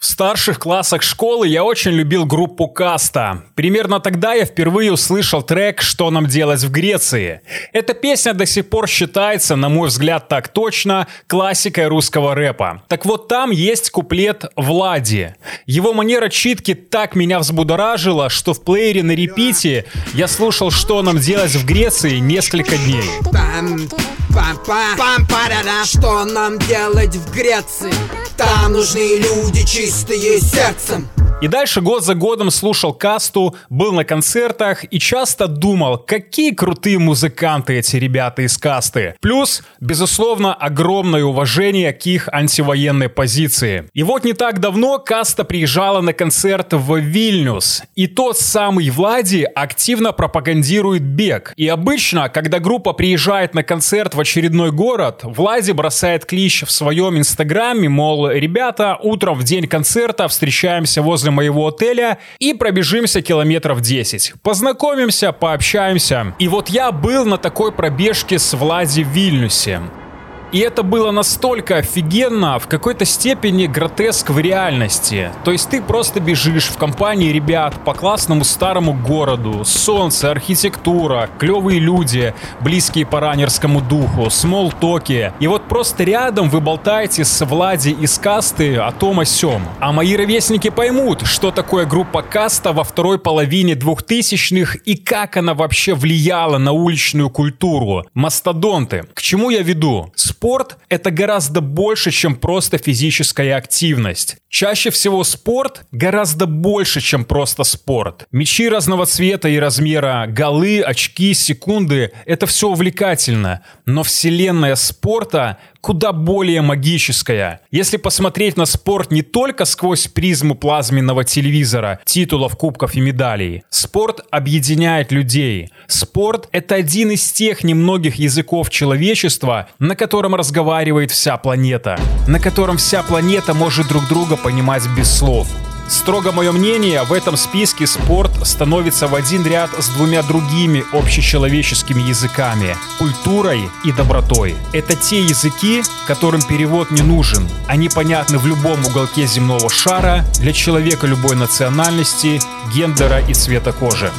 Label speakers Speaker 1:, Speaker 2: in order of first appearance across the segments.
Speaker 1: В старших классах школы я очень любил группу Каста. Примерно тогда я впервые услышал трек «Что нам делать в Греции». Эта песня до сих пор считается, на мой взгляд так точно, классикой русского рэпа. Так вот там есть куплет «Влади». Его манера читки так меня взбудоражила, что в плеере на репите я слушал «Что нам делать в Греции» несколько дней.
Speaker 2: Что нам делать в Греции? Там нужны люди чистые сердцем
Speaker 1: и дальше год за годом слушал касту, был на концертах и часто думал, какие крутые музыканты эти ребята из касты. Плюс, безусловно, огромное уважение к их антивоенной позиции. И вот не так давно каста приезжала на концерт в Вильнюс. И тот самый Влади активно пропагандирует бег. И обычно, когда группа приезжает на концерт в очередной город, Влади бросает клич в своем инстаграме, мол, ребята, утром в день концерта встречаемся возле возле моего отеля и пробежимся километров 10. Познакомимся, пообщаемся. И вот я был на такой пробежке с Влади в Вильнюсе. И это было настолько офигенно, в какой-то степени гротеск в реальности. То есть ты просто бежишь в компании ребят по классному старому городу. Солнце, архитектура, клевые люди, близкие по ранерскому духу, смолтоки. И вот просто рядом вы болтаете с Влади из касты о том о сём. А мои ровесники поймут, что такое группа каста во второй половине двухтысячных и как она вообще влияла на уличную культуру. Мастодонты. К чему я веду? Спорт — это гораздо больше, чем просто физическая активность. Чаще всего спорт гораздо больше, чем просто спорт. Мечи разного цвета и размера, голы, очки, секунды — это все увлекательно. Но вселенная спорта куда более магическая. Если посмотреть на спорт не только сквозь призму плазменного телевизора, титулов, кубков и медалей, спорт объединяет людей. Спорт — это один из тех немногих языков человечества, на котором разговаривает вся планета, на котором вся планета может друг друга понимать без слов. Строго мое мнение, в этом списке спорт становится в один ряд с двумя другими общечеловеческими языками – культурой и добротой. Это те языки, которым перевод не нужен. Они понятны в любом уголке земного шара, для человека любой национальности, гендера и цвета кожи.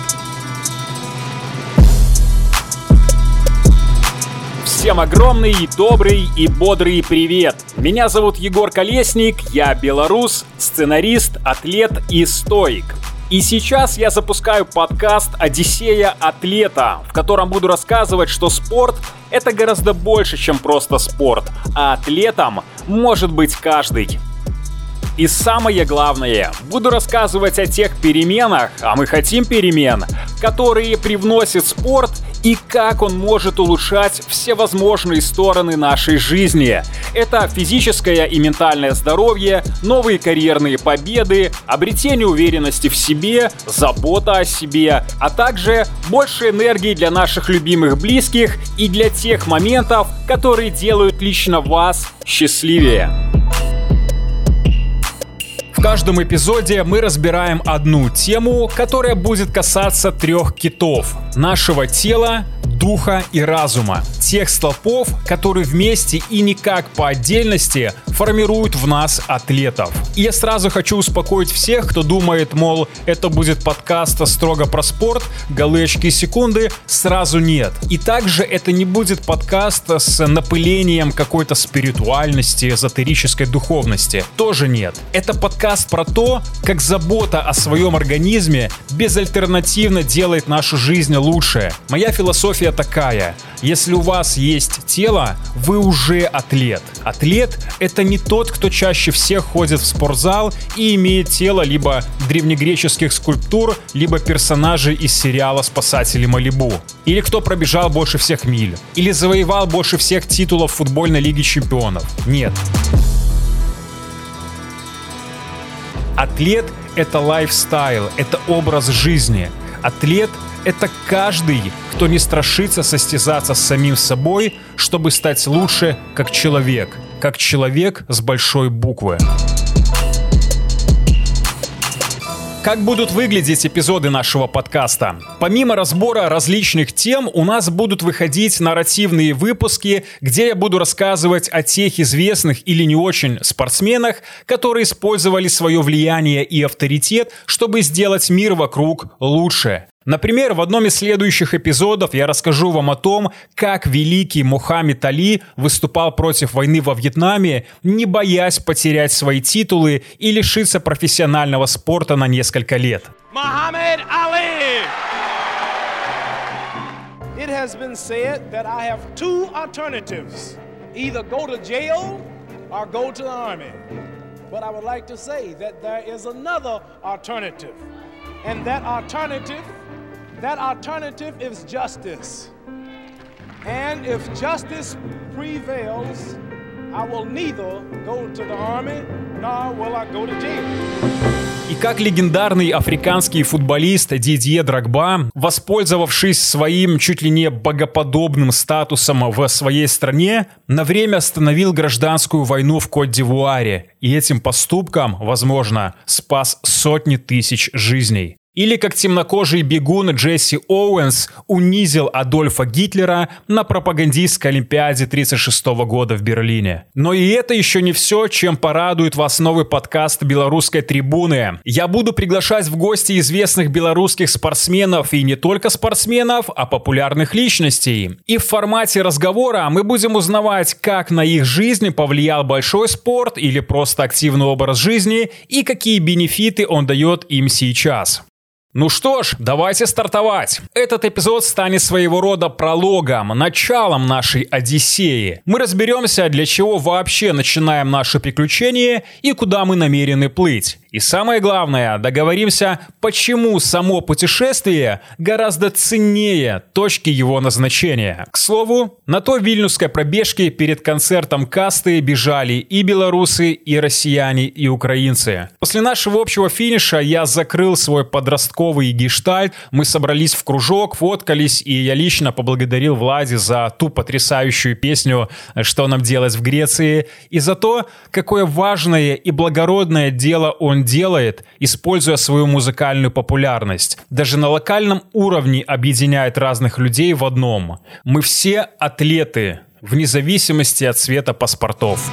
Speaker 1: Всем огромный, добрый и бодрый привет! Меня зовут Егор Колесник, я белорус, сценарист, атлет и стоик. И сейчас я запускаю подкаст «Одиссея атлета», в котором буду рассказывать, что спорт — это гораздо больше, чем просто спорт, а атлетом может быть каждый. И самое главное, буду рассказывать о тех переменах, а мы хотим перемен, которые привносит спорт и как он может улучшать все возможные стороны нашей жизни. Это физическое и ментальное здоровье, новые карьерные победы, обретение уверенности в себе, забота о себе, а также больше энергии для наших любимых близких и для тех моментов, которые делают лично вас счастливее. В каждом эпизоде мы разбираем одну тему, которая будет касаться трех китов – нашего тела, духа и разума. Тех столпов, которые вместе и никак по отдельности формируют в нас атлетов. И я сразу хочу успокоить всех, кто думает, мол, это будет подкаст строго про спорт, голы, очки, секунды. Сразу нет. И также это не будет подкаст с напылением какой-то спиритуальности, эзотерической духовности. Тоже нет. Это подкаст про то, как забота о своем организме безальтернативно делает нашу жизнь лучше. Моя философия такая. Если у вас есть тело, вы уже атлет. Атлет — это не тот, кто чаще всех ходит в спортзал и имеет тело либо древнегреческих скульптур, либо персонажей из сериала «Спасатели Малибу». Или кто пробежал больше всех миль. Или завоевал больше всех титулов футбольной лиги чемпионов. Нет. Атлет — это лайфстайл, это образ жизни. Атлет это каждый, кто не страшится состязаться с самим собой, чтобы стать лучше как человек, как человек с большой буквы. Как будут выглядеть эпизоды нашего подкаста? Помимо разбора различных тем, у нас будут выходить нарративные выпуски, где я буду рассказывать о тех известных или не очень спортсменах, которые использовали свое влияние и авторитет, чтобы сделать мир вокруг лучше. Например, в одном из следующих эпизодов я расскажу вам о том, как великий Мухаммед Али выступал против войны во Вьетнаме, не боясь потерять свои титулы и лишиться профессионального спорта на несколько лет. Muhammad Ali! It has been said that I have two alternatives. Either go to jail or go to the army. But I would like to say that there is another alternative. And that alternative That alternative is justice. And if justice prevails, I will neither go to the army nor will I go to jail. И как легендарный африканский футболист Дидье Драгба, воспользовавшись своим чуть ли не богоподобным статусом в своей стране, на время остановил гражданскую войну в Кот-д'Ивуаре и этим поступком, возможно, спас сотни тысяч жизней. Или как темнокожий бегун Джесси Оуэнс унизил Адольфа Гитлера на пропагандистской Олимпиаде 1936 года в Берлине. Но и это еще не все, чем порадует вас новый подкаст «Белорусской трибуны». Я буду приглашать в гости известных белорусских спортсменов и не только спортсменов, а популярных личностей. И в формате разговора мы будем узнавать, как на их жизнь повлиял большой спорт или просто активный образ жизни и какие бенефиты он дает им сейчас. Ну что ж, давайте стартовать. Этот эпизод станет своего рода прологом, началом нашей Одиссеи. Мы разберемся, для чего вообще начинаем наше приключение и куда мы намерены плыть. И самое главное, договоримся, почему само путешествие гораздо ценнее точки его назначения. К слову, на той вильнюсской пробежке перед концертом касты бежали и белорусы, и россияне, и украинцы. После нашего общего финиша я закрыл свой подростковый гештальт, мы собрались в кружок, фоткались, и я лично поблагодарил Влади за ту потрясающую песню «Что нам делать в Греции» и за то, какое важное и благородное дело он делает, используя свою музыкальную популярность. Даже на локальном уровне объединяет разных людей в одном. Мы все атлеты, вне зависимости от цвета паспортов.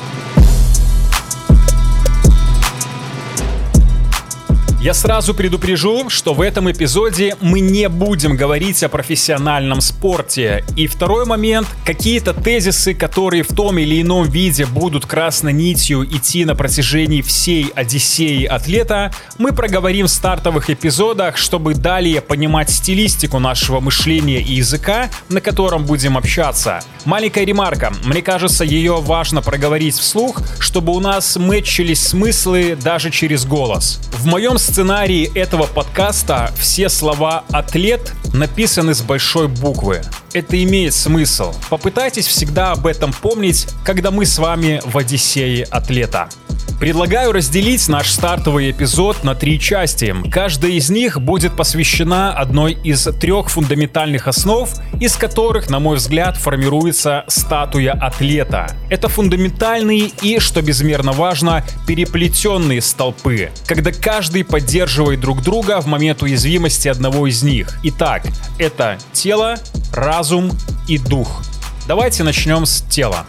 Speaker 1: Я сразу предупрежу, что в этом эпизоде мы не будем говорить о профессиональном спорте. И второй момент, какие-то тезисы, которые в том или ином виде будут красной нитью идти на протяжении всей Одиссеи атлета, мы проговорим в стартовых эпизодах, чтобы далее понимать стилистику нашего мышления и языка, на котором будем общаться. Маленькая ремарка. Мне кажется, ее важно проговорить вслух, чтобы у нас мэтчились смыслы даже через голос. В моем сценарии этого подкаста все слова «атлет» написаны с большой буквы. Это имеет смысл. Попытайтесь всегда об этом помнить, когда мы с вами в Одиссее атлета. Предлагаю разделить наш стартовый эпизод на три части. Каждая из них будет посвящена одной из трех фундаментальных основ, из которых, на мой взгляд, формируется статуя атлета. Это фундаментальные и, что безмерно важно, переплетенные столпы, когда каждый поддерживает друг друга в момент уязвимости одного из них. Итак, это тело, разум и дух. Давайте начнем с тела.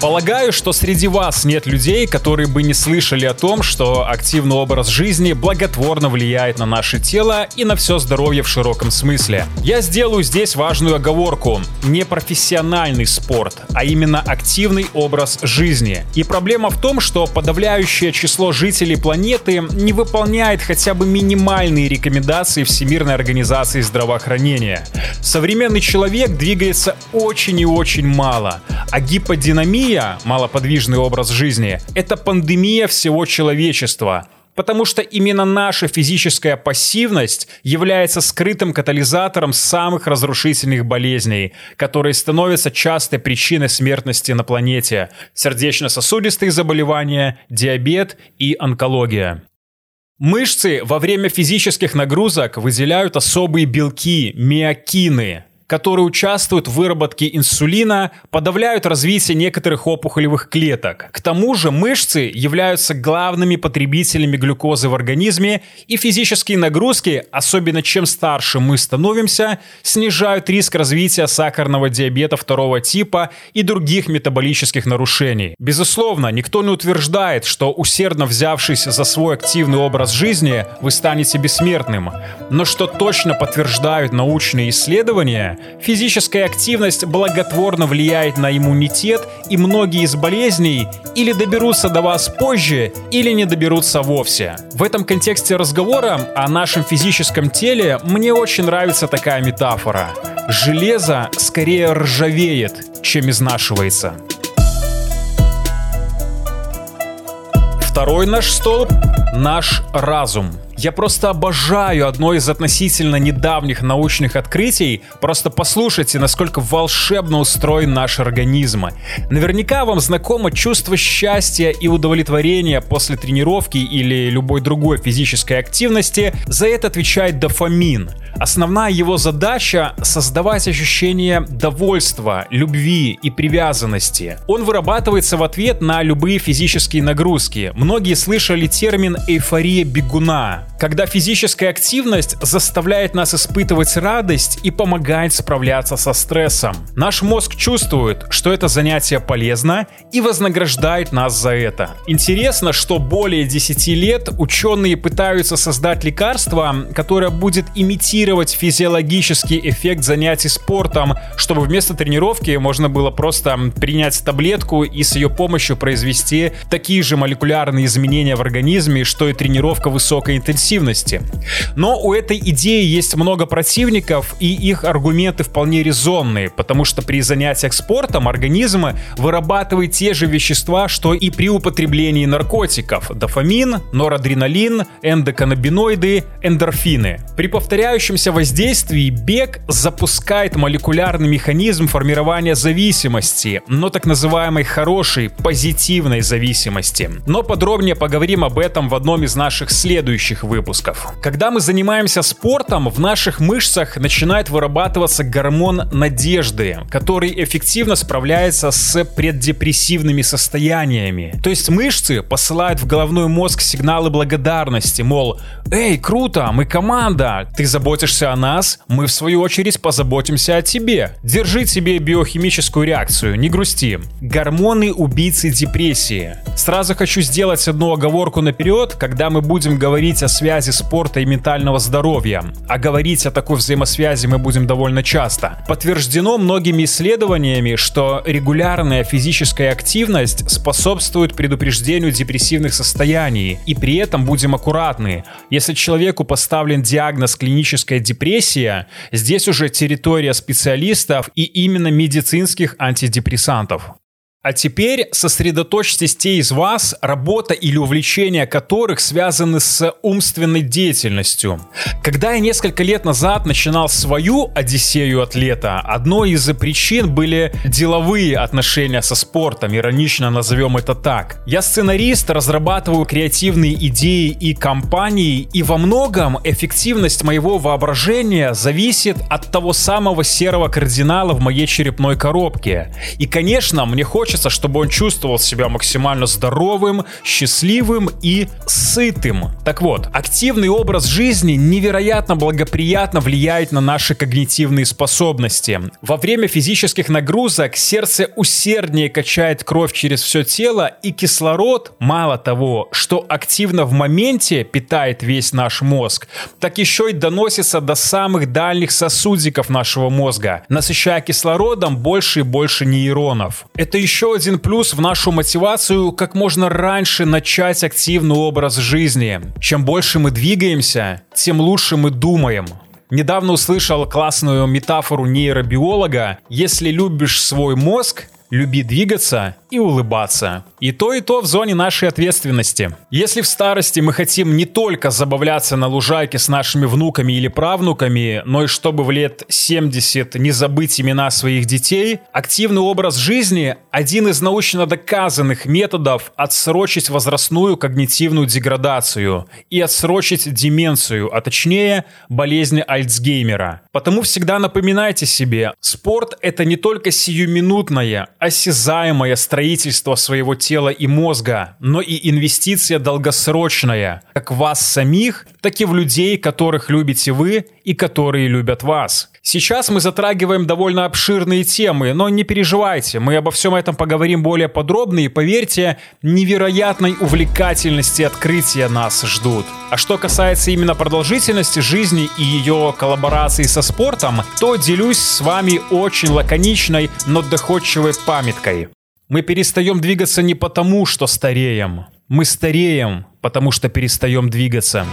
Speaker 1: Полагаю, что среди вас нет людей, которые бы не слышали о том, что активный образ жизни благотворно влияет на наше тело и на все здоровье в широком смысле. Я сделаю здесь важную оговорку. Не профессиональный спорт, а именно активный образ жизни. И проблема в том, что подавляющее число жителей планеты не выполняет хотя бы минимальные рекомендации Всемирной организации здравоохранения. Современный человек двигается очень и очень мало, а гиподинамия пандемия, малоподвижный образ жизни, это пандемия всего человечества. Потому что именно наша физическая пассивность является скрытым катализатором самых разрушительных болезней, которые становятся частой причиной смертности на планете. Сердечно-сосудистые заболевания, диабет и онкология. Мышцы во время физических нагрузок выделяют особые белки – миокины, которые участвуют в выработке инсулина, подавляют развитие некоторых опухолевых клеток. К тому же мышцы являются главными потребителями глюкозы в организме, и физические нагрузки, особенно чем старше мы становимся, снижают риск развития сахарного диабета второго типа и других метаболических нарушений. Безусловно, никто не утверждает, что усердно взявшись за свой активный образ жизни, вы станете бессмертным. Но что точно подтверждают научные исследования, физическая активность благотворно влияет на иммунитет, и многие из болезней или доберутся до вас позже, или не доберутся вовсе. В этом контексте разговора о нашем физическом теле мне очень нравится такая метафора. Железо скорее ржавеет, чем изнашивается. Второй наш столб — наш разум — я просто обожаю одно из относительно недавних научных открытий. Просто послушайте, насколько волшебно устроен наш организм. Наверняка вам знакомо чувство счастья и удовлетворения после тренировки или любой другой физической активности. За это отвечает дофамин. Основная его задача — создавать ощущение довольства, любви и привязанности. Он вырабатывается в ответ на любые физические нагрузки. Многие слышали термин «эйфория бегуна» когда физическая активность заставляет нас испытывать радость и помогает справляться со стрессом. Наш мозг чувствует, что это занятие полезно и вознаграждает нас за это. Интересно, что более 10 лет ученые пытаются создать лекарство, которое будет имитировать физиологический эффект занятий спортом, чтобы вместо тренировки можно было просто принять таблетку и с ее помощью произвести такие же молекулярные изменения в организме, что и тренировка высокой интенсивности интенсивности. Но у этой идеи есть много противников, и их аргументы вполне резонные, потому что при занятиях спортом организм вырабатывает те же вещества, что и при употреблении наркотиков. Дофамин, норадреналин, эндоканнабиноиды, эндорфины. При повторяющемся воздействии бег запускает молекулярный механизм формирования зависимости, но так называемой хорошей, позитивной зависимости. Но подробнее поговорим об этом в одном из наших следующих выпусков выпусков. Когда мы занимаемся спортом, в наших мышцах начинает вырабатываться гормон надежды, который эффективно справляется с преддепрессивными состояниями. То есть мышцы посылают в головной мозг сигналы благодарности, мол, «Эй, круто, мы команда, ты заботишься о нас, мы в свою очередь позаботимся о тебе. Держи себе биохимическую реакцию, не грусти». Гормоны убийцы депрессии. Сразу хочу сделать одну оговорку наперед, когда мы будем говорить о связи спорта и ментального здоровья. А говорить о такой взаимосвязи мы будем довольно часто. Подтверждено многими исследованиями, что регулярная физическая активность способствует предупреждению депрессивных состояний. И при этом будем аккуратны. Если человеку поставлен диагноз клиническая депрессия, здесь уже территория специалистов и именно медицинских антидепрессантов. А теперь сосредоточьтесь те из вас, работа или увлечения которых связаны с умственной деятельностью. Когда я несколько лет назад начинал свою Одиссею атлета, одной из причин были деловые отношения со спортом, иронично назовем это так. Я сценарист, разрабатываю креативные идеи и компании, и во многом эффективность моего воображения зависит от того самого серого кардинала в моей черепной коробке. И, конечно, мне хочется хочется, чтобы он чувствовал себя максимально здоровым, счастливым и сытым. Так вот, активный образ жизни невероятно благоприятно влияет на наши когнитивные способности. Во время физических нагрузок сердце усерднее качает кровь через все тело, и кислород, мало того, что активно в моменте питает весь наш мозг, так еще и доносится до самых дальних сосудиков нашего мозга, насыщая кислородом больше и больше нейронов. Это еще еще один плюс в нашу мотивацию как можно раньше начать активный образ жизни. Чем больше мы двигаемся, тем лучше мы думаем. Недавно услышал классную метафору нейробиолога. Если любишь свой мозг, люби двигаться и улыбаться. И то, и то в зоне нашей ответственности. Если в старости мы хотим не только забавляться на лужайке с нашими внуками или правнуками, но и чтобы в лет 70 не забыть имена своих детей, активный образ жизни – один из научно доказанных методов отсрочить возрастную когнитивную деградацию и отсрочить деменцию, а точнее болезнь Альцгеймера. Потому всегда напоминайте себе, спорт – это не только сиюминутное, осязаемое строительство своего тела и мозга, но и инвестиция долгосрочная, как вас самих, так и в людей, которых любите вы и которые любят вас. Сейчас мы затрагиваем довольно обширные темы, но не переживайте, мы обо всем этом поговорим более подробно и поверьте, невероятной увлекательности открытия нас ждут. А что касается именно продолжительности жизни и ее коллаборации со спортом, то делюсь с вами очень лаконичной, но доходчивой памяткой. Мы перестаем двигаться не потому, что стареем. Мы стареем, потому что перестаем двигаться.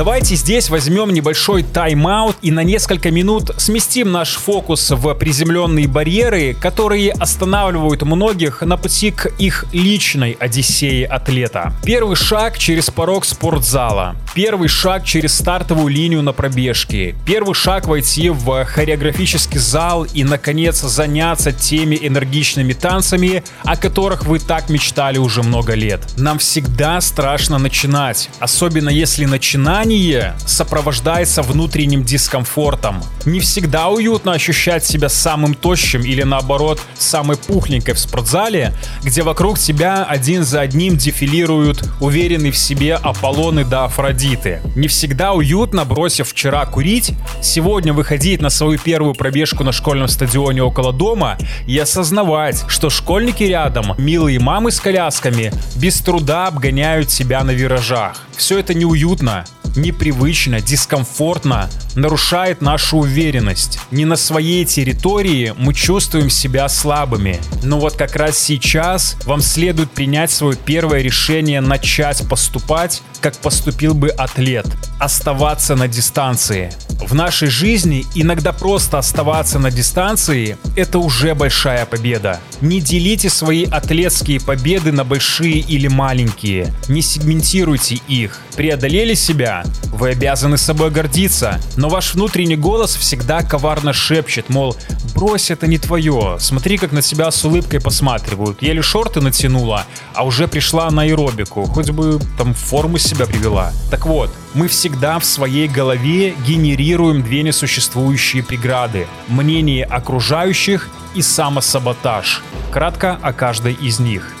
Speaker 1: Давайте здесь возьмем небольшой тайм-аут и на несколько минут сместим наш фокус в приземленные барьеры, которые останавливают многих на пути к их личной одиссее атлета. Первый шаг через порог спортзала. Первый шаг через стартовую линию на пробежке. Первый шаг войти в хореографический зал и, наконец, заняться теми энергичными танцами, о которых вы так мечтали уже много лет. Нам всегда страшно начинать, особенно если начинание Ранее сопровождается внутренним дискомфортом. Не всегда уютно ощущать себя самым тощим или наоборот самой пухленькой в спортзале, где вокруг тебя один за одним дефилируют уверенные в себе Аполлоны да Афродиты. Не всегда уютно, бросив вчера курить, сегодня выходить на свою первую пробежку на школьном стадионе около дома и осознавать, что школьники рядом, милые мамы с колясками, без труда обгоняют себя на виражах. Все это неуютно, непривычно, дискомфортно, нарушает нашу уверенность. Не на своей территории мы чувствуем себя слабыми. Но вот как раз сейчас вам следует принять свое первое решение начать поступать, как поступил бы атлет. Оставаться на дистанции. В нашей жизни иногда просто оставаться на дистанции – это уже большая победа. Не делите свои атлетские победы на большие или маленькие. Не сегментируйте их. Преодолели себя? Вы обязаны собой гордиться. Но ваш внутренний голос всегда коварно шепчет, мол, брось, это не твое. Смотри, как на себя с улыбкой посматривают. Еле шорты натянула, а уже пришла на аэробику. Хоть бы там форму себя привела. Так вот, мы всегда в своей голове генерируем две несуществующие преграды. Мнение окружающих и самосаботаж. Кратко о каждой из них.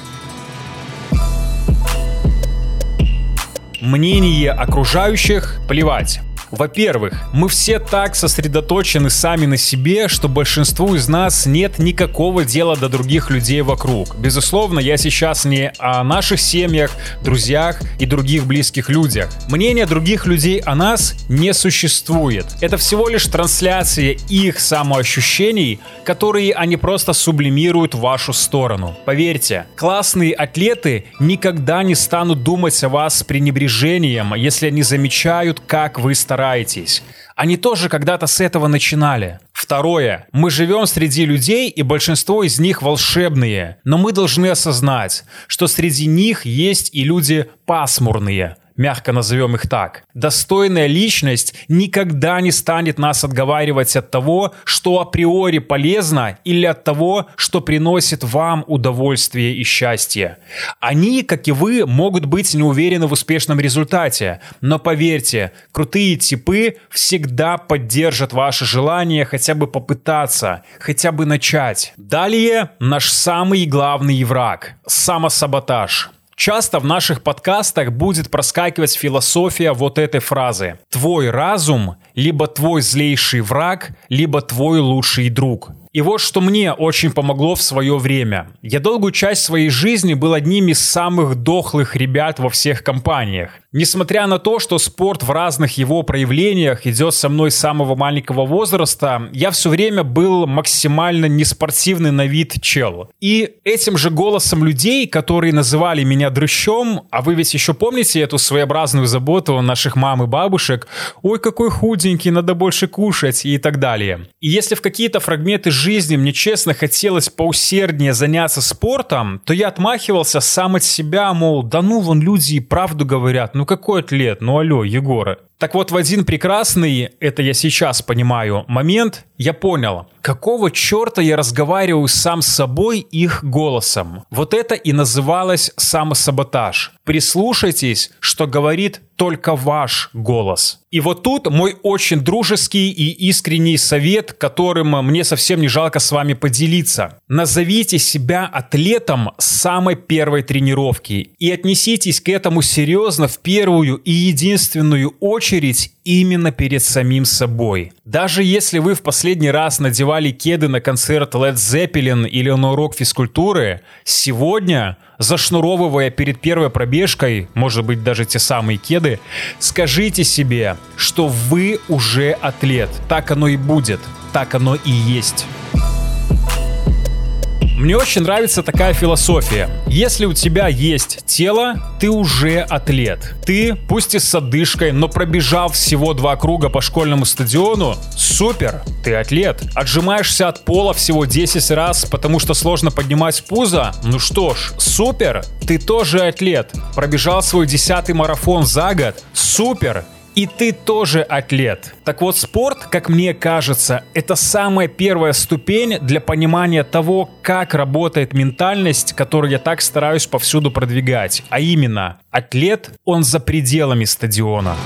Speaker 1: Мнение окружающих плевать. Во-первых, мы все так сосредоточены сами на себе, что большинству из нас нет никакого дела до других людей вокруг. Безусловно, я сейчас не о наших семьях, друзьях и других близких людях. Мнение других людей о нас не существует. Это всего лишь трансляция их самоощущений, которые они просто сублимируют в вашу сторону. Поверьте, классные атлеты никогда не станут думать о вас с пренебрежением, если они замечают, как вы стараетесь стараетесь. Они тоже когда-то с этого начинали. Второе. Мы живем среди людей, и большинство из них волшебные. Но мы должны осознать, что среди них есть и люди пасмурные мягко назовем их так. Достойная личность никогда не станет нас отговаривать от того, что априори полезно или от того, что приносит вам удовольствие и счастье. Они, как и вы, могут быть не уверены в успешном результате, но поверьте, крутые типы всегда поддержат ваше желание хотя бы попытаться, хотя бы начать. Далее наш самый главный враг – самосаботаж. Часто в наших подкастах будет проскакивать философия вот этой фразы. Твой разум либо твой злейший враг, либо твой лучший друг. И вот что мне очень помогло в свое время. Я долгую часть своей жизни был одним из самых дохлых ребят во всех компаниях. Несмотря на то, что спорт в разных его проявлениях идет со мной с самого маленького возраста, я все время был максимально неспортивный на вид чел. И этим же голосом людей, которые называли меня дрыщом, а вы ведь еще помните эту своеобразную заботу наших мам и бабушек, ой, какой худенький, надо больше кушать и так далее. И если в какие-то фрагменты жизни мне честно хотелось поусерднее заняться спортом, то я отмахивался сам от себя, мол, да ну вон люди и правду говорят, ну какой атлет, ну алло, Егора. Так вот, в один прекрасный, это я сейчас понимаю, момент, я понял, какого черта я разговариваю сам с собой их голосом. Вот это и называлось самосаботаж. Прислушайтесь, что говорит только ваш голос. И вот тут мой очень дружеский и искренний совет, которым мне совсем не жалко с вами поделиться. Назовите себя атлетом с самой первой тренировки и отнеситесь к этому серьезно в первую и единственную очередь именно перед самим собой. Даже если вы в последний раз надевали кеды на концерт Led Zeppelin или на урок физкультуры, сегодня – зашнуровывая перед первой пробежкой, может быть даже те самые кеды, скажите себе, что вы уже атлет. Так оно и будет, так оно и есть. Мне очень нравится такая философия. Если у тебя есть тело, ты уже атлет. Ты, пусть и с одышкой, но пробежал всего два круга по школьному стадиону, супер, ты атлет. Отжимаешься от пола всего 10 раз, потому что сложно поднимать пузо, ну что ж, супер, ты тоже атлет. Пробежал свой десятый марафон за год, супер, и ты тоже атлет. Так вот, спорт, как мне кажется, это самая первая ступень для понимания того, как работает ментальность, которую я так стараюсь повсюду продвигать. А именно, атлет, он за пределами стадиона.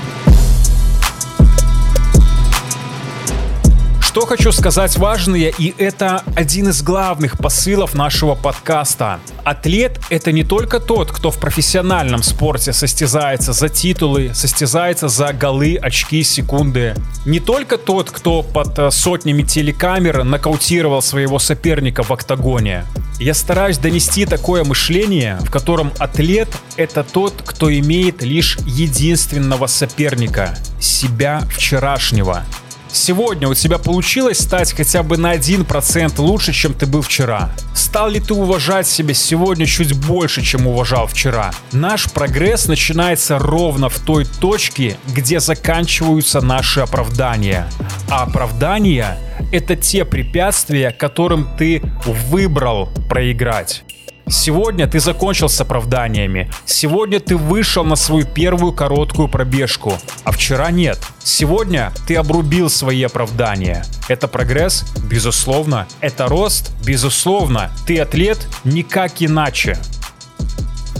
Speaker 1: Что хочу сказать важное, и это один из главных посылов нашего подкаста. Атлет — это не только тот, кто в профессиональном спорте состязается за титулы, состязается за голы, очки, секунды. Не только тот, кто под э, сотнями телекамер нокаутировал своего соперника в октагоне. Я стараюсь донести такое мышление, в котором атлет — это тот, кто имеет лишь единственного соперника — себя вчерашнего — Сегодня у тебя получилось стать хотя бы на 1% лучше, чем ты был вчера? Стал ли ты уважать себя сегодня чуть больше, чем уважал вчера? Наш прогресс начинается ровно в той точке, где заканчиваются наши оправдания. А оправдания — это те препятствия, которым ты выбрал проиграть. Сегодня ты закончил с оправданиями. Сегодня ты вышел на свою первую короткую пробежку, а вчера нет. Сегодня ты обрубил свои оправдания. Это прогресс? Безусловно. Это рост? Безусловно. Ты атлет? Никак иначе.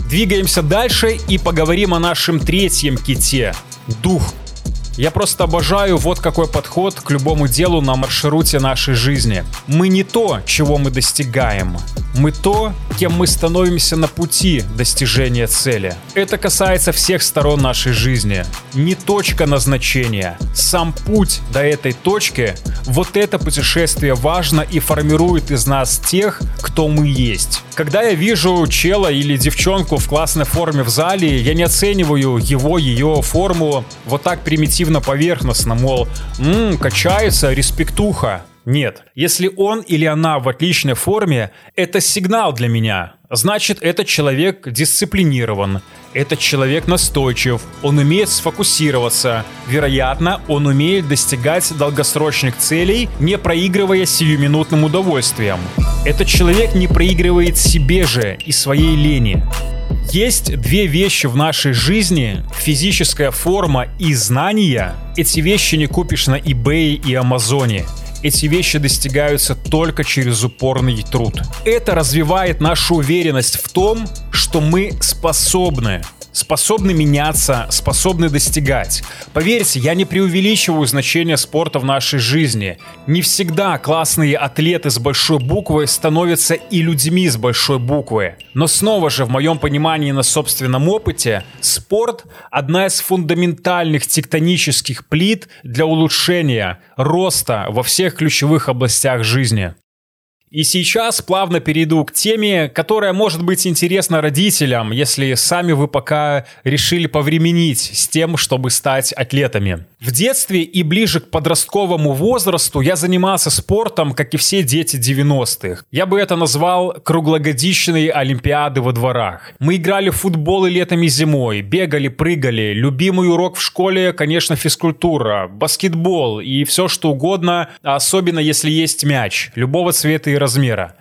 Speaker 1: Двигаемся дальше и поговорим о нашем третьем ките – дух. Я просто обожаю вот какой подход к любому делу на маршруте нашей жизни. Мы не то, чего мы достигаем. Мы то, кем мы становимся на пути достижения цели. Это касается всех сторон нашей жизни. Не точка назначения. Сам путь до этой точки, вот это путешествие важно и формирует из нас тех, кто мы есть. Когда я вижу чела или девчонку в классной форме в зале, я не оцениваю его, ее форму вот так примитивно поверхностно, мол, м-м, качается, респектуха. Нет. Если он или она в отличной форме, это сигнал для меня. Значит, этот человек дисциплинирован, этот человек настойчив, он умеет сфокусироваться. Вероятно, он умеет достигать долгосрочных целей, не проигрывая сиюминутным удовольствием. Этот человек не проигрывает себе же и своей лени. Есть две вещи в нашей жизни, физическая форма и знания. Эти вещи не купишь на eBay и Амазоне. Эти вещи достигаются только через упорный труд. Это развивает нашу уверенность в том, что мы способны способны меняться, способны достигать. Поверьте, я не преувеличиваю значение спорта в нашей жизни. Не всегда классные атлеты с большой буквы становятся и людьми с большой буквы. Но снова же, в моем понимании на собственном опыте, спорт – одна из фундаментальных тектонических плит для улучшения, роста во всех ключевых областях жизни. И сейчас плавно перейду к теме, которая может быть интересна родителям, если сами вы пока решили повременить с тем, чтобы стать атлетами. В детстве и ближе к подростковому возрасту я занимался спортом, как и все дети 90-х. Я бы это назвал круглогодичные олимпиады во дворах. Мы играли в футбол и летом и зимой, бегали, прыгали. Любимый урок в школе, конечно, физкультура, баскетбол и все что угодно, особенно если есть мяч, любого цвета и размера.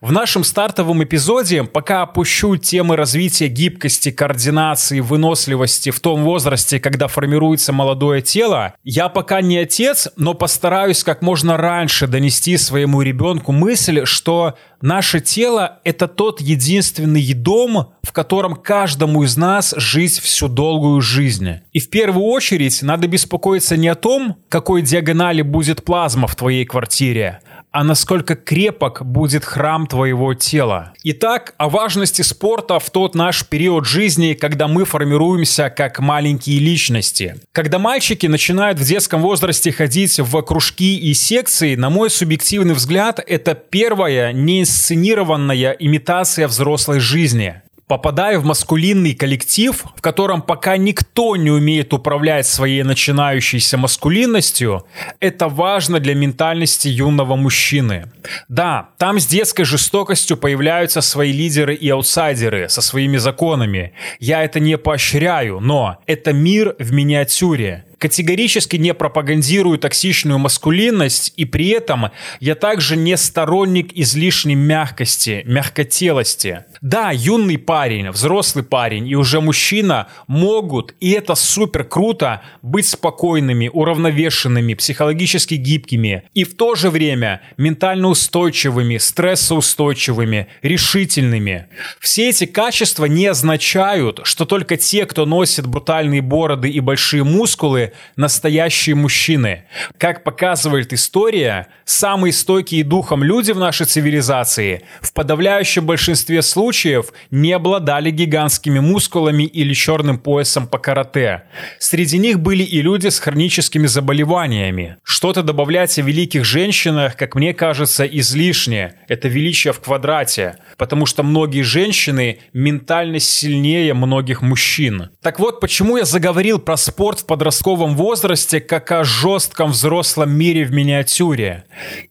Speaker 1: В нашем стартовом эпизоде пока опущу темы развития гибкости, координации, выносливости в том возрасте, когда формируется молодое тело, я пока не отец, но постараюсь как можно раньше донести своему ребенку мысль, что наше тело — это тот единственный дом, в котором каждому из нас жить всю долгую жизнь. И в первую очередь надо беспокоиться не о том, какой диагонали будет плазма в твоей квартире, а насколько крепок будет храм твоего тела. Итак, о важности спорта в тот наш период жизни, когда мы формируемся как маленькие личности. Когда мальчики начинают в детском возрасте ходить в кружки и секции, на мой субъективный взгляд, это первая неинсценированная имитация взрослой жизни попадая в маскулинный коллектив, в котором пока никто не умеет управлять своей начинающейся маскулинностью, это важно для ментальности юного мужчины. Да, там с детской жестокостью появляются свои лидеры и аутсайдеры со своими законами. Я это не поощряю, но это мир в миниатюре категорически не пропагандирую токсичную маскулинность, и при этом я также не сторонник излишней мягкости, мягкотелости. Да, юный парень, взрослый парень и уже мужчина могут, и это супер круто, быть спокойными, уравновешенными, психологически гибкими и в то же время ментально устойчивыми, стрессоустойчивыми, решительными. Все эти качества не означают, что только те, кто носит брутальные бороды и большие мускулы, настоящие мужчины. Как показывает история, самые стойкие духом люди в нашей цивилизации в подавляющем большинстве случаев не обладали гигантскими мускулами или черным поясом по карате. Среди них были и люди с хроническими заболеваниями. Что-то добавлять о великих женщинах, как мне кажется, излишне. Это величие в квадрате. Потому что многие женщины ментально сильнее многих мужчин. Так вот, почему я заговорил про спорт в подростковом подростковом возрасте, как о жестком взрослом мире в миниатюре.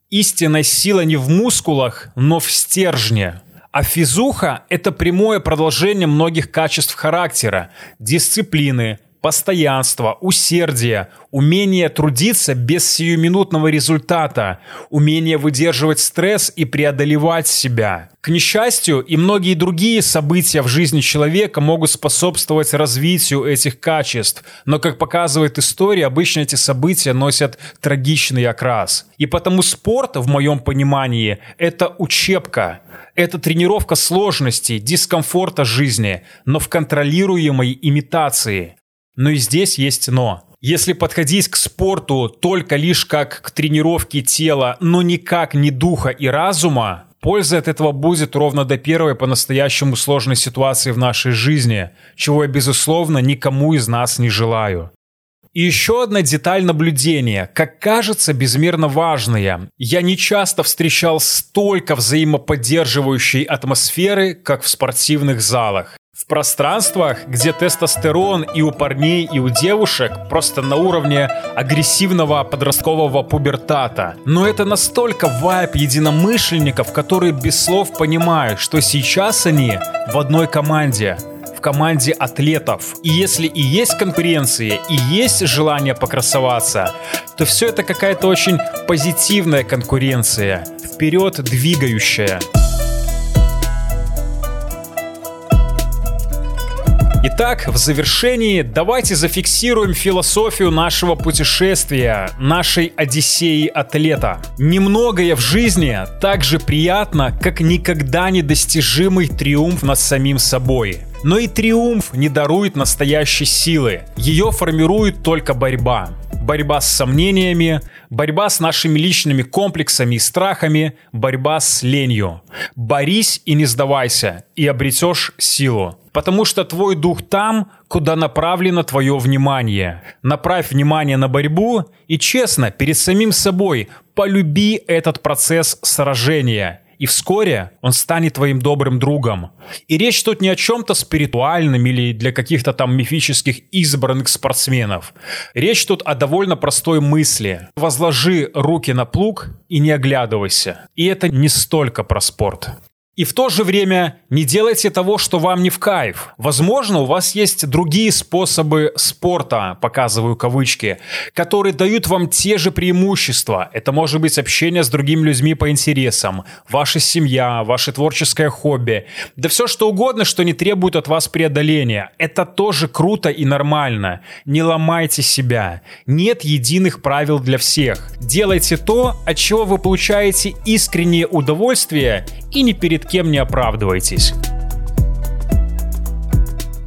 Speaker 1: Истинная сила не в мускулах, но в стержне. А физуха – это прямое продолжение многих качеств характера, дисциплины, постоянство, усердие, умение трудиться без сиюминутного результата, умение выдерживать стресс и преодолевать себя. К несчастью, и многие другие события в жизни человека могут способствовать развитию этих качеств, но, как показывает история, обычно эти события носят трагичный окрас. И потому спорт, в моем понимании, это учебка, это тренировка сложностей, дискомфорта жизни, но в контролируемой имитации. Но и здесь есть но. Если подходить к спорту только лишь как к тренировке тела, но никак не духа и разума, польза от этого будет ровно до первой по-настоящему сложной ситуации в нашей жизни, чего я, безусловно, никому из нас не желаю. И еще одна деталь наблюдения, как кажется, безмерно важная. Я не часто встречал столько взаимоподдерживающей атмосферы, как в спортивных залах. В пространствах, где тестостерон и у парней, и у девушек просто на уровне агрессивного подросткового пубертата. Но это настолько вайп единомышленников, которые без слов понимают, что сейчас они в одной команде команде атлетов. И если и есть конкуренция, и есть желание покрасоваться, то все это какая-то очень позитивная конкуренция, вперед двигающая. Итак, в завершении давайте зафиксируем философию нашего путешествия, нашей Одиссеи атлета. Немногое в жизни так же приятно, как никогда недостижимый триумф над самим собой. Но и триумф не дарует настоящей силы. Ее формирует только борьба. Борьба с сомнениями, борьба с нашими личными комплексами и страхами, борьба с ленью. Борись и не сдавайся, и обретешь силу потому что твой дух там, куда направлено твое внимание. Направь внимание на борьбу и честно, перед самим собой, полюби этот процесс сражения. И вскоре он станет твоим добрым другом. И речь тут не о чем-то спиритуальном или для каких-то там мифических избранных спортсменов. Речь тут о довольно простой мысли. Возложи руки на плуг и не оглядывайся. И это не столько про спорт. И в то же время не делайте того, что вам не в кайф. Возможно, у вас есть другие способы спорта, показываю кавычки, которые дают вам те же преимущества. Это может быть общение с другими людьми по интересам, ваша семья, ваше творческое хобби. Да все что угодно, что не требует от вас преодоления. Это тоже круто и нормально. Не ломайте себя. Нет единых правил для всех. Делайте то, от чего вы получаете искреннее удовольствие и не перед кем не оправдывайтесь.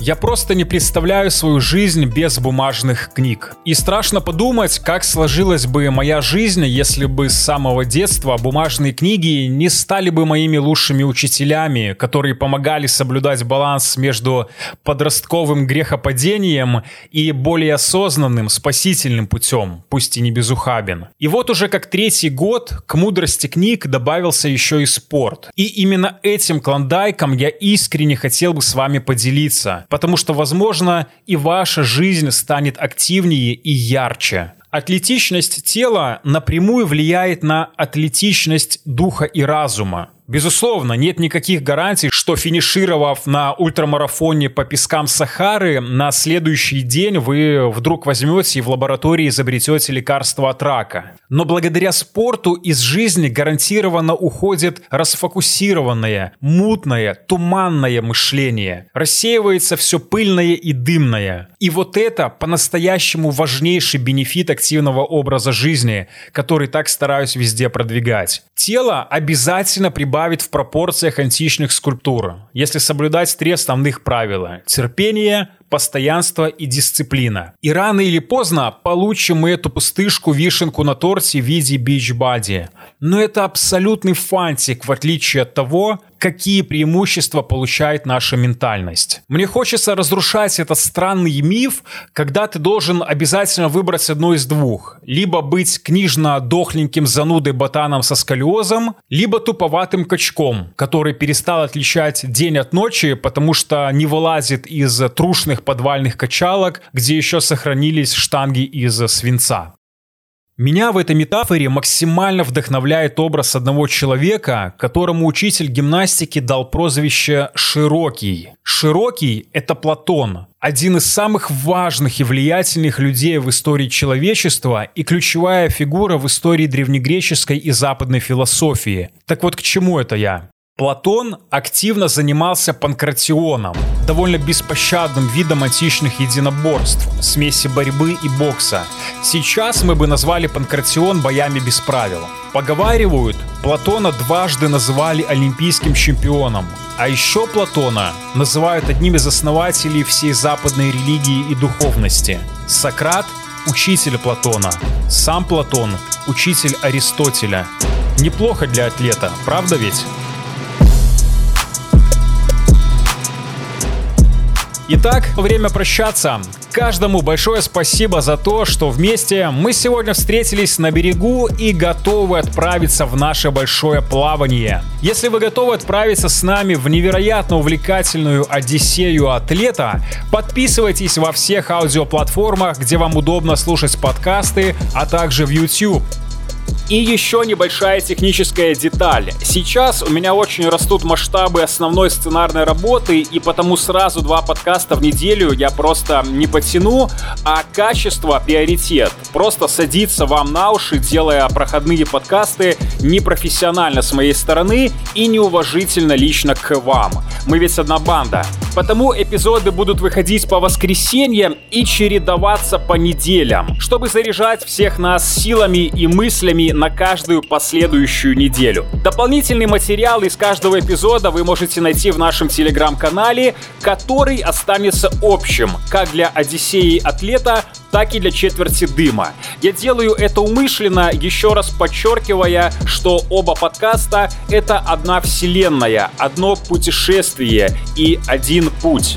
Speaker 1: Я просто не представляю свою жизнь без бумажных книг. И страшно подумать, как сложилась бы моя жизнь, если бы с самого детства бумажные книги не стали бы моими лучшими учителями, которые помогали соблюдать баланс между подростковым грехопадением и более осознанным спасительным путем, пусть и не безухабен. И вот уже как третий год к мудрости книг добавился еще и спорт. И именно этим клондайком я искренне хотел бы с вами поделиться, потому что, возможно, и ваша жизнь станет активнее и ярче. Атлетичность тела напрямую влияет на атлетичность духа и разума. Безусловно, нет никаких гарантий, что финишировав на ультрамарафоне по пескам Сахары, на следующий день вы вдруг возьмете и в лаборатории изобретете лекарство от рака. Но благодаря спорту из жизни гарантированно уходит расфокусированное, мутное, туманное мышление. Рассеивается все пыльное и дымное. И вот это по-настоящему важнейший бенефит активного образа жизни, который так стараюсь везде продвигать. Тело обязательно прибавляет прибавить в пропорциях античных скульптур, если соблюдать три основных правила – терпение, постоянство и дисциплина. И рано или поздно получим мы эту пустышку, вишенку на торте в виде бич-бади. Но это абсолютный фантик, в отличие от того, какие преимущества получает наша ментальность. Мне хочется разрушать этот странный миф, когда ты должен обязательно выбрать одно из двух. Либо быть книжно-дохленьким занудой ботаном со сколиозом, либо туповатым качком, который перестал отличать день от ночи, потому что не вылазит из трушных подвальных качалок, где еще сохранились штанги из свинца. Меня в этой метафоре максимально вдохновляет образ одного человека, которому учитель гимнастики дал прозвище «Широкий». Широкий – это Платон, один из самых важных и влиятельных людей в истории человечества и ключевая фигура в истории древнегреческой и западной философии. Так вот, к чему это я? Платон активно занимался панкратионом, довольно беспощадным видом античных единоборств, смеси борьбы и бокса. Сейчас мы бы назвали панкратион боями без правил. Поговаривают, Платона дважды называли олимпийским чемпионом, а еще Платона называют одним из основателей всей западной религии и духовности. Сократ – учитель Платона, сам Платон – учитель Аристотеля. Неплохо для атлета, правда ведь? Итак, время прощаться. Каждому большое спасибо за то, что вместе мы сегодня встретились на берегу и готовы отправиться в наше большое плавание. Если вы готовы отправиться с нами в невероятно увлекательную Одиссею атлета, подписывайтесь во всех аудиоплатформах, где вам удобно слушать подкасты, а также в YouTube. И еще небольшая техническая деталь. Сейчас у меня очень растут масштабы основной сценарной работы, и потому сразу два подкаста в неделю я просто не потяну, а качество приоритет. Просто садиться вам на уши, делая проходные подкасты непрофессионально с моей стороны и неуважительно лично к вам. Мы ведь одна банда. Потому эпизоды будут выходить по воскресеньям и чередоваться по неделям, чтобы заряжать всех нас силами и мыслями на каждую последующую неделю. Дополнительный материал из каждого эпизода вы можете найти в нашем телеграм-канале, который останется общим как для Одиссеи Атлета, так и для четверти дыма. Я делаю это умышленно, еще раз подчеркивая, что оба подкаста — это одна вселенная, одно путешествие и один путь.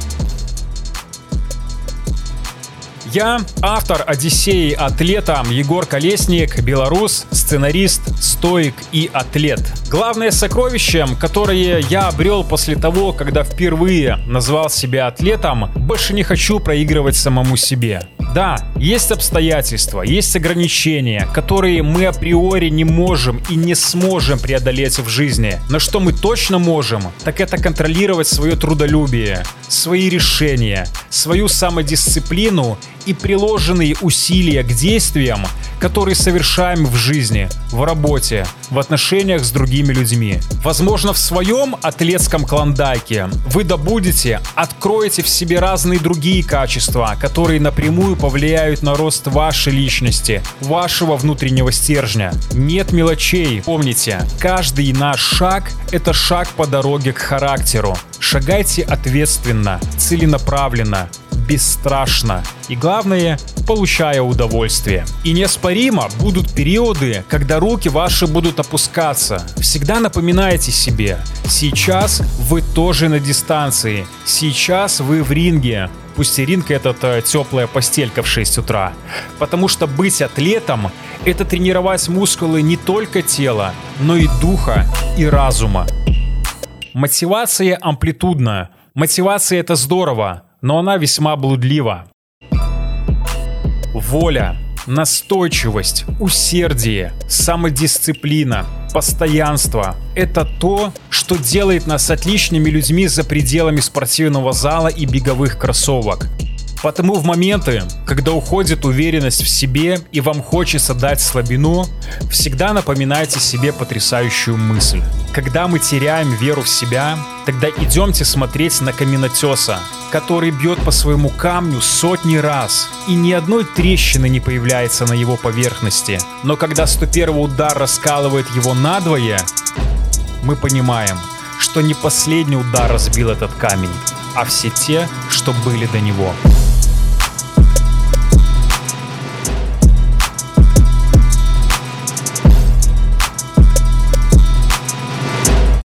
Speaker 1: Я автор «Одиссеи атлета» Егор Колесник, белорус, сценарист, стоик и атлет. Главное сокровище, которое я обрел после того, когда впервые назвал себя атлетом, больше не хочу проигрывать самому себе. Да, есть обстоятельства, есть ограничения, которые мы априори не можем и не сможем преодолеть в жизни. Но что мы точно можем, так это контролировать свое трудолюбие, свои решения, свою самодисциплину и приложенные усилия к действиям, которые совершаем в жизни, в работе, в отношениях с другими людьми. Возможно, в своем атлетском клондайке вы добудете, откроете в себе разные другие качества, которые напрямую повлияют на рост вашей личности, вашего внутреннего стержня. Нет мелочей, помните, каждый наш шаг — это шаг по дороге к характеру. Шагайте ответственно, целенаправленно, бесстрашно и, главное, получая удовольствие. И неоспоримо будут периоды, когда руки ваши будут опускаться. Всегда напоминайте себе, сейчас вы тоже на дистанции, сейчас вы в ринге, пусть и ринг этот э, теплая постелька в 6 утра. Потому что быть атлетом — это тренировать мускулы не только тела, но и духа и разума. Мотивация амплитудная. Мотивация это здорово, но она весьма блудлива. Воля, настойчивость, усердие, самодисциплина, постоянство – это то, что делает нас отличными людьми за пределами спортивного зала и беговых кроссовок. Потому в моменты, когда уходит уверенность в себе и вам хочется дать слабину, всегда напоминайте себе потрясающую мысль. Когда мы теряем веру в себя, тогда идемте смотреть на каменотеса, который бьет по своему камню сотни раз, и ни одной трещины не появляется на его поверхности. Но когда 101 удар раскалывает его надвое, мы понимаем, что не последний удар разбил этот камень, а все те, что были до него.